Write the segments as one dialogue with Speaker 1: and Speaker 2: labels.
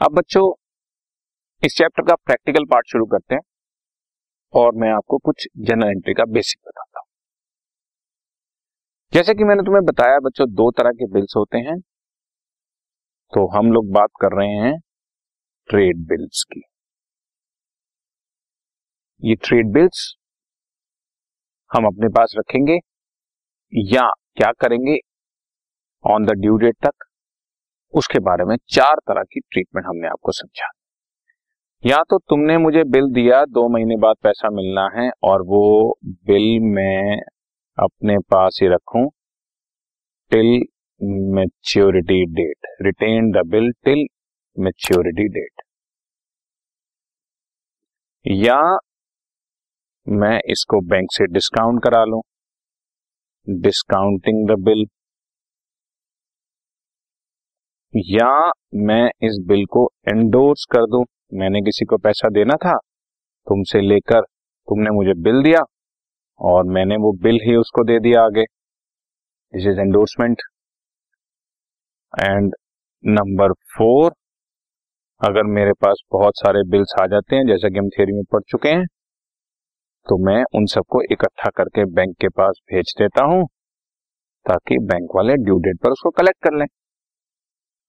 Speaker 1: अब बच्चों, इस चैप्टर का प्रैक्टिकल पार्ट शुरू करते हैं और मैं आपको कुछ जनरल एंट्री का बेसिक बताता हूँ। जैसे कि मैंने तुम्हें बताया बच्चों, दो तरह के बिल्स होते हैं। तो हम लोग बात कर रहे हैं ट्रेड बिल्स की। ये ट्रेड बिल्स हम अपने पास रखेंगे या क्या करेंगे ऑन द ड्यू डेट तक? उसके बारे में चार तरह की ट्रीटमेंट हमने आपको समझा। या तो तुमने मुझे बिल दिया, दो महीने बाद पैसा मिलना है और वो बिल मैं अपने पास ही रखूँ till maturity date retain the bill till maturity date या मैं इसको बैंक से डिस्काउंट करा लूँ। डिस्काउंटिंग द बिल या मैं इस बिल को एंडोर्स कर दूँ? मैंने किसी को पैसा देना था, तुमसे लेकर तुमने मुझे बिल दिया, और मैंने वो बिल ही उसको दे दिया आगे। This is endorsement and number four अगर मेरे पास बहुत सारे बिल्स आ जाते हैं, जैसा कि हम थियरी में पढ़ चुके हैं तो मैं उन सबको इकट्ठा करके बैंक के पास भेज देता हूँ, ताकि बैंक वाले ड्यू डेट पर उसको कलेक्ट कर लें।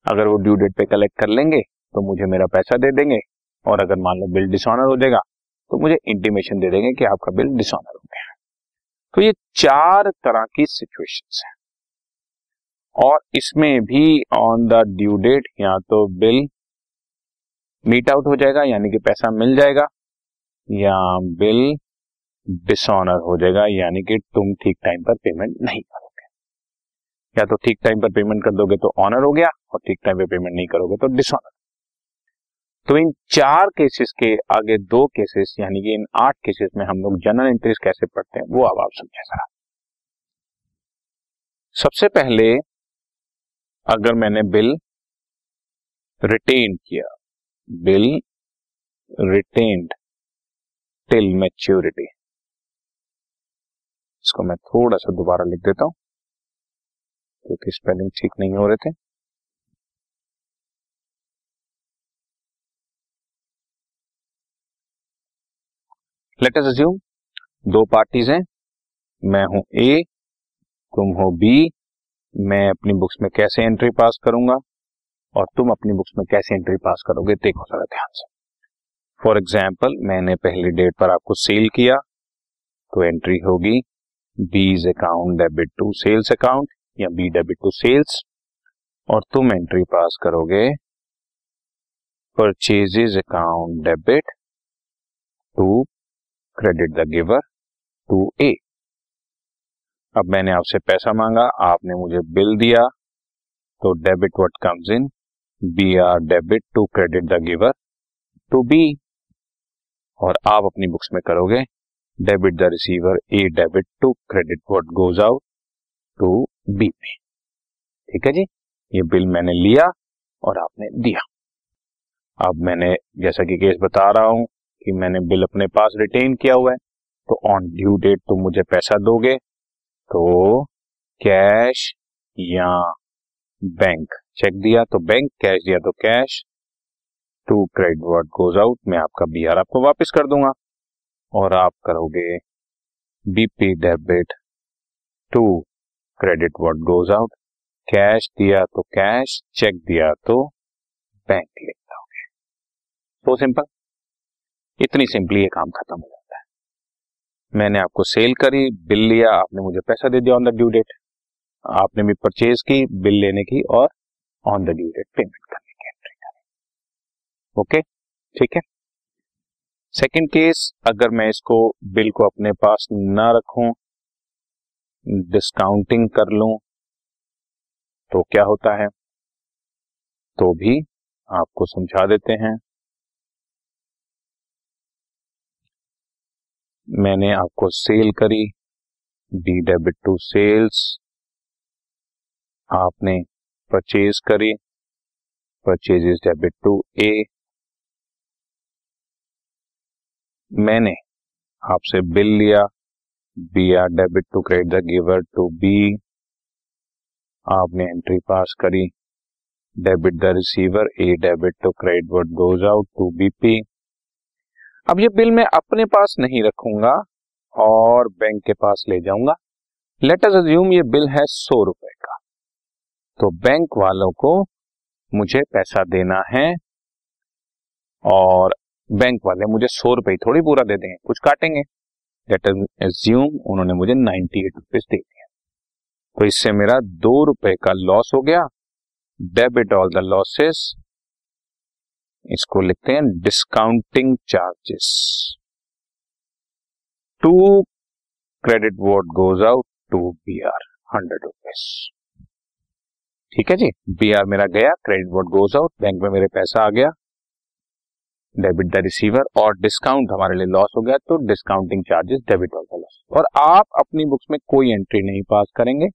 Speaker 1: अगर वो ड्यू डेट पे कलेक्ट कर लेंगे तो मुझे मेरा पैसा दे देंगे। और अगर मान लो बिल डिसऑनर हो जाएगा तो मुझे इंटीमेशन दे देंगे कि आपका बिल डिसऑनर हो गया। तो ये चार तरह की सिचुएशंस हैं। और इसमें भी ऑन द ड्यू डेट या तो बिल मीट आउट हो जाएगा, यानी कि पैसा मिल जाएगा, या बिल डिसऑनर हो जाएगा, यानी कि तुम ठीक टाइम पर पेमेंट नहीं करोगे या तो ठीक टाइम पर पेमेंट कर दोगे तो ऑनर हो गया और ठीक टाइम पर पेमेंट नहीं करोगे तो डिसऑनर तो इन चार केसेस के आगे दो केसेस यानी कि इन आठ केसेस में हम लोग जनरल एंट्रीज कैसे पढ़ते हैं, वो अब आप समझे जरा। सबसे पहले, अगर मैंने बिल रिटेन किया बिल रिटेन्ड टिल मैच्योरिटी इसको मैं थोड़ा सा दोबारा लिख देता हूँ। क्योंकि स्पेलिंग ठीक नहीं हो रहे थे। लेट अस अज्यूम दो पार्टीज़ हैं। मैं हूँ ए तुम हो बी मैं अपनी बुक्स में कैसे एंट्री पास करूँगा? और तुम अपनी बुक्स में कैसे एंट्री पास करोगे? देखो जरा ध्यान से। फॉर एग्ज़ाम्पल मैंने पहली डेट पर आपको सेल किया तो एंट्री होगी। B's account debit to sales account या बी डेबिट टू सेल्स और तुम एंट्री पास करोगे purchases account debit to credit the giver to A अब मैंने आपसे पैसा मांगा, आपने मुझे बिल दिया तो debit what comes in B R debit to credit the giver to B और आप अपनी बुक्स में करोगे debit the receiver A debit to credit what goes out to B P ठीक है जी? ये बिल मैंने लिया और आपने दिया। अब मैंने, जैसा कि केस बता रहा हूँ कि मैंने बिल अपने पास रिटेन किया हुआ है तो ऑन ड्यू डेट तुम मुझे पैसा दोगे तो कैश या बैंक। चेक दिया तो बैंक, कैश दिया तो cash. To credit what goes out, मैं आपका बी आर आपको वापस कर दूँगा। और आप करोगे B P debit to credit what goes out cash दिया तो कैश चेक दिया तो बैंक लिख दोगे तो सिंपल इतनी सिंपली ये काम खत्म हो जाता है। मैंने आपको सेल करी बिल लिया, आपने मुझे पैसा दे दिया ऑन द ड्यू डेट आपने भी परचेज की बिल लेने की और on the due date payment करने की एंट्री करें। ओके ठीक है? सेकंड केस अगर मैं इसको बिल को अपने पास ना रखूँ डिस्काउंटिंग कर लूँ तो क्या होता है? तो भी आपको समझा देते हैं। मैंने आपको सेल करी डी डेबिट टू सेल्स आपने परचेज करी purchase is debit to A मैंने आपसे बिल लिया B R debit to credit the giver to B आपने एंट्री पास करी। Debit the receiver A debit to credit what goes out to B P अब ये bill मैं अपने पास नहीं रखूँगा और बैंक के पास ले जाऊँगा। लेट अस अज्यूम ये बिल है सौ रुपए का। तो बैंक वालों को मुझे पैसा देना है और बैंक वाले मुझे सौ रुपए थोड़ी पूरा दे देंगे। कुछ काटेंगे। उन्होंने मुझे नाइन्टी एट रुपीज़ दे दिया। तो इससे मेरा दो रुपए का लॉस हो गया। डेबिट ऑल द लॉसेस इसको लिखते हैं discounting charges to credit what goes out to B R hundred rupees ठीक है जी? बी आर मेरा गया credit what goes out bank में मेरे पैसा आ गया। डेबिट द रिसीवर और डिस्काउंट हमारे लिए लॉस हो गया तो discounting charges debit of the loss और आप अपनी बुक्स में कोई एंट्री नहीं पास करेंगे,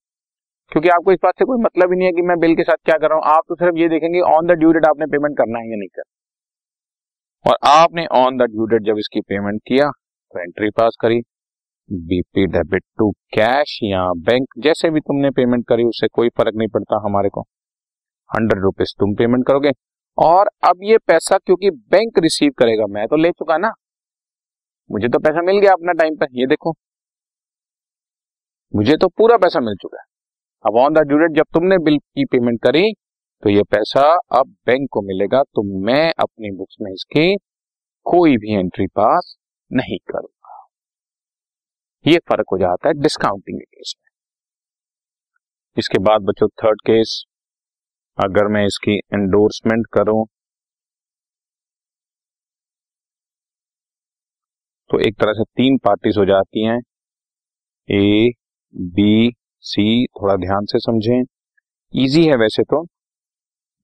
Speaker 1: क्योंकि आपको इस बात से कोई मतलब ही नहीं है कि मैं बिल के साथ क्या कर रहा हूँ। आप तो सिर्फ़ ये देखेंगे ऑन द ड्यू डेट आपने पेमेंट करना है या नहीं करना और आपने ऑन द ड्यू डेट जब इसकी पेमेंट किया तो एंट्री पास करी B P debit to cash या बैंक जैसे भी तुमने पेमेंट करी, उससे कोई फ़र्क नहीं पड़ता हमारे को। हंड्रेड रुपीज़ तुम पेमेंट करोगे। और अब ये पैसा क्योंकि बैंक रिसीव करेगा, मैं तो ले चुका ना। मुझे तो पैसा मिल गया अपना टाइम पर, ये देखो। मुझे तो पूरा पैसा मिल चुका है। अब ऑन द ड्यू डेट जब तुमने बिल की पेमेंट करी तो ये पैसा अब बैंक को मिलेगा तो मैं अपनी बुक्स में इसकी कोई भी एंट्री पास नहीं करूँगा। ये फ़र्क हो जाता है डिस्काउंटिंग केस में। इसके बाद बच्चों थर्ड केस अगर मैं इसकी एंडोर्समेंट करूँ तो एक तरह से तीन पार्टीज़ हो जाती हैं। ए बी सी थोड़ा ध्यान से समझें। इजी है वैसे तो।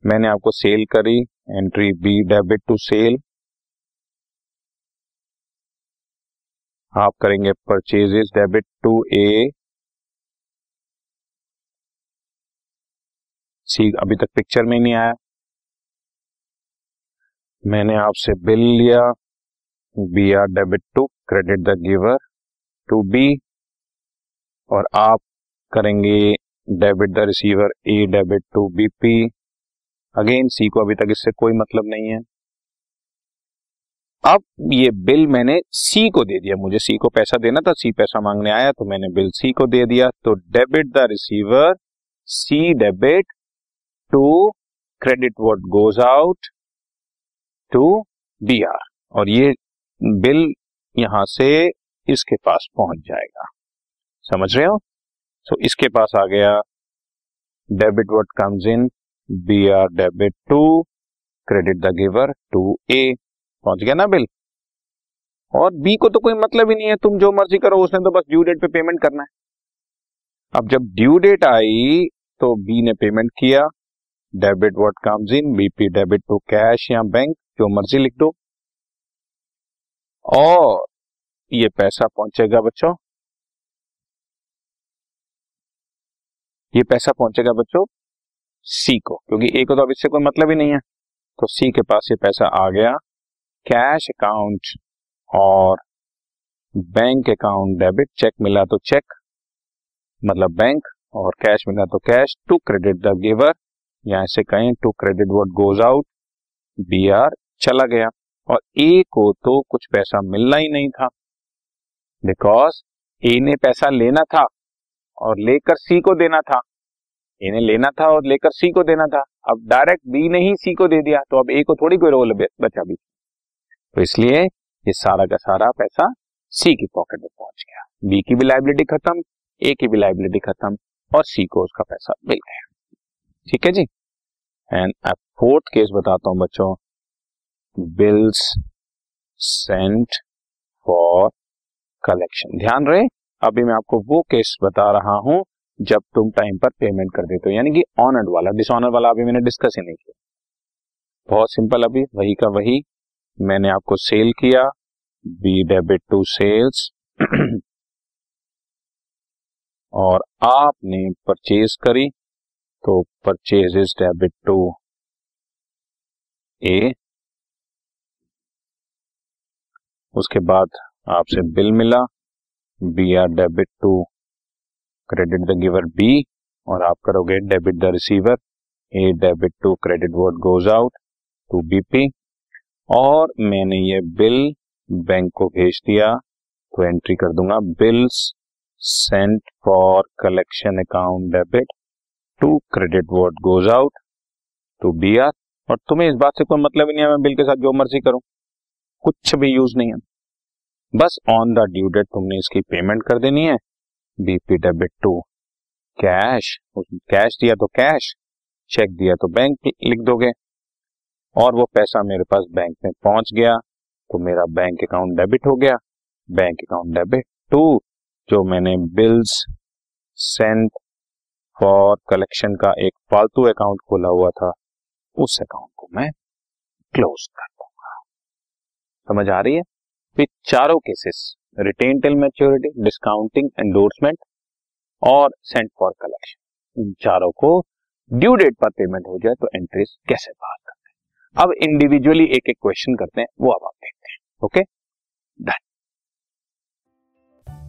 Speaker 1: मैंने आपको सेल करी entry B debit to sale आप करेंगे purchases debit to A C अभी तक पिक्चर में नहीं आया। मैंने आपसे बिल लिया। B R debit to credit the giver to B और आप करेंगे debit the receiver A debit to B P again C को अभी तक इससे कोई मतलब नहीं है। अब ये बिल मैंने सी को दे दिया। मुझे सी को पैसा देना था। सी पैसा मांगने आया तो मैंने बिल सी को दे दिया। तो debit the receiver C debit to credit what goes out to B R और ये बिल यहाँ से इसके पास पहुँच जाएगा। समझ रहे हो? सो इसके पास आ गया। Debit what comes in B R debit to credit the giver to A पहुँच गया ना बिल? और बी को तो कोई मतलब ही नहीं है। तुम जो मर्ज़ी करो, उसने तो बस ड्यू डेट पे पेमेंट करना है। अब जब ड्यू डेट आई तो बी ने पेमेंट किया। Debit what comes in, B P debit to cash या बैंक, जो मर्ज़ी लिख दो। और ये पैसा पहुंचेगा बच्चों। ये पैसा पहुंचेगा बच्चों सी को, क्योंकि ए को तो अब इससे कोई मतलब ही नहीं है। तो सी के पास ये पैसा आ गया। कैश अकाउंट और बैंक अकाउंट डेबिट, चेक मिला तो चेक मतलब बैंक, और कैश मिला तो cash, to credit the giver. या ऐसे कहें to credit what goes out B R चला गया और ए को तो कुछ पैसा मिलना ही नहीं था। बिकॉज़ ए ने पैसा लेना था और लेकर सी को देना था। ए ने लेना था और लेकर सी को देना था। अब डायरेक्ट बी ने ही सी को दे दिया तो अब ए को थोड़ी कोई रोल बचा भी। तो इसलिए ये सारा का सारा पैसा सी की पॉकेट में पहुँच गया। बी की भी लाइबिलिटी खत्म ए की भी लाइबिलिटी खत्म और सी को उसका पैसा मिल गया। ठीक है जी? एंड फोर्थ केस बताता हूँ बच्चों। बिल्स सेंट फॉर कलेक्शन ध्यान रहे, अभी मैं आपको वो केस बता रहा हूँ, जब तुम टाइम पर पेमेंट कर देते हो, यानी कि ऑनर्ड वाला डिसऑनर वाला अभी मैंने डिस्कस ही नहीं किया। बहुत सिंपल अभी, वही का वही, मैंने आपको सेल किया बी डेबिट टू सेल्स और आपने परचेज करी तो purchase is debit to A उसके बाद आपसे बिल मिला। B R debit to credit the giver B और आप करोगे debit the receiver A debit to credit what goes out to B P और मैंने ये बिल बैंक को भेज दिया तो एंट्री कर दूँगा। Bills sent for collection account debit to credit what goes out to B R और तुम्हें इस बात से कोई मतलब ही नहीं है, मैं बिल के साथ जो मर्ज़ी करूँ। कुछ भी यूज़ नहीं है। बस ऑन द ड्यू डेट तुमने इसकी पेमेंट कर देनी है। B P debit to cash cash दिया तो कैश चेक दिया तो बैंक लिख दोगे। और वो पैसा मेरे पास बैंक में पहुँच गया तो मेरा बैंक अकाउंट डेबिट हो गया। बैंक अकाउंट डेबिट टू जो मैंने बिल्स सेंड फॉर कलेक्शन का एक फालतू अकाउंट खोला हुआ था, उस अकाउंट को मैं क्लोज कर दूँगा। समझ आ रही है? फिर चारों cases retain till maturity discounting endorsement और सेंट फॉर कलेक्शन इन चारों को ड्यू डेट पर पेमेंट हो जाए तो एंट्रीज कैसे बाहर करते हैं? अब इंडिविजुअली एक एक क्वेश्चन करते हैं, वो अब आप देखते हैं okay done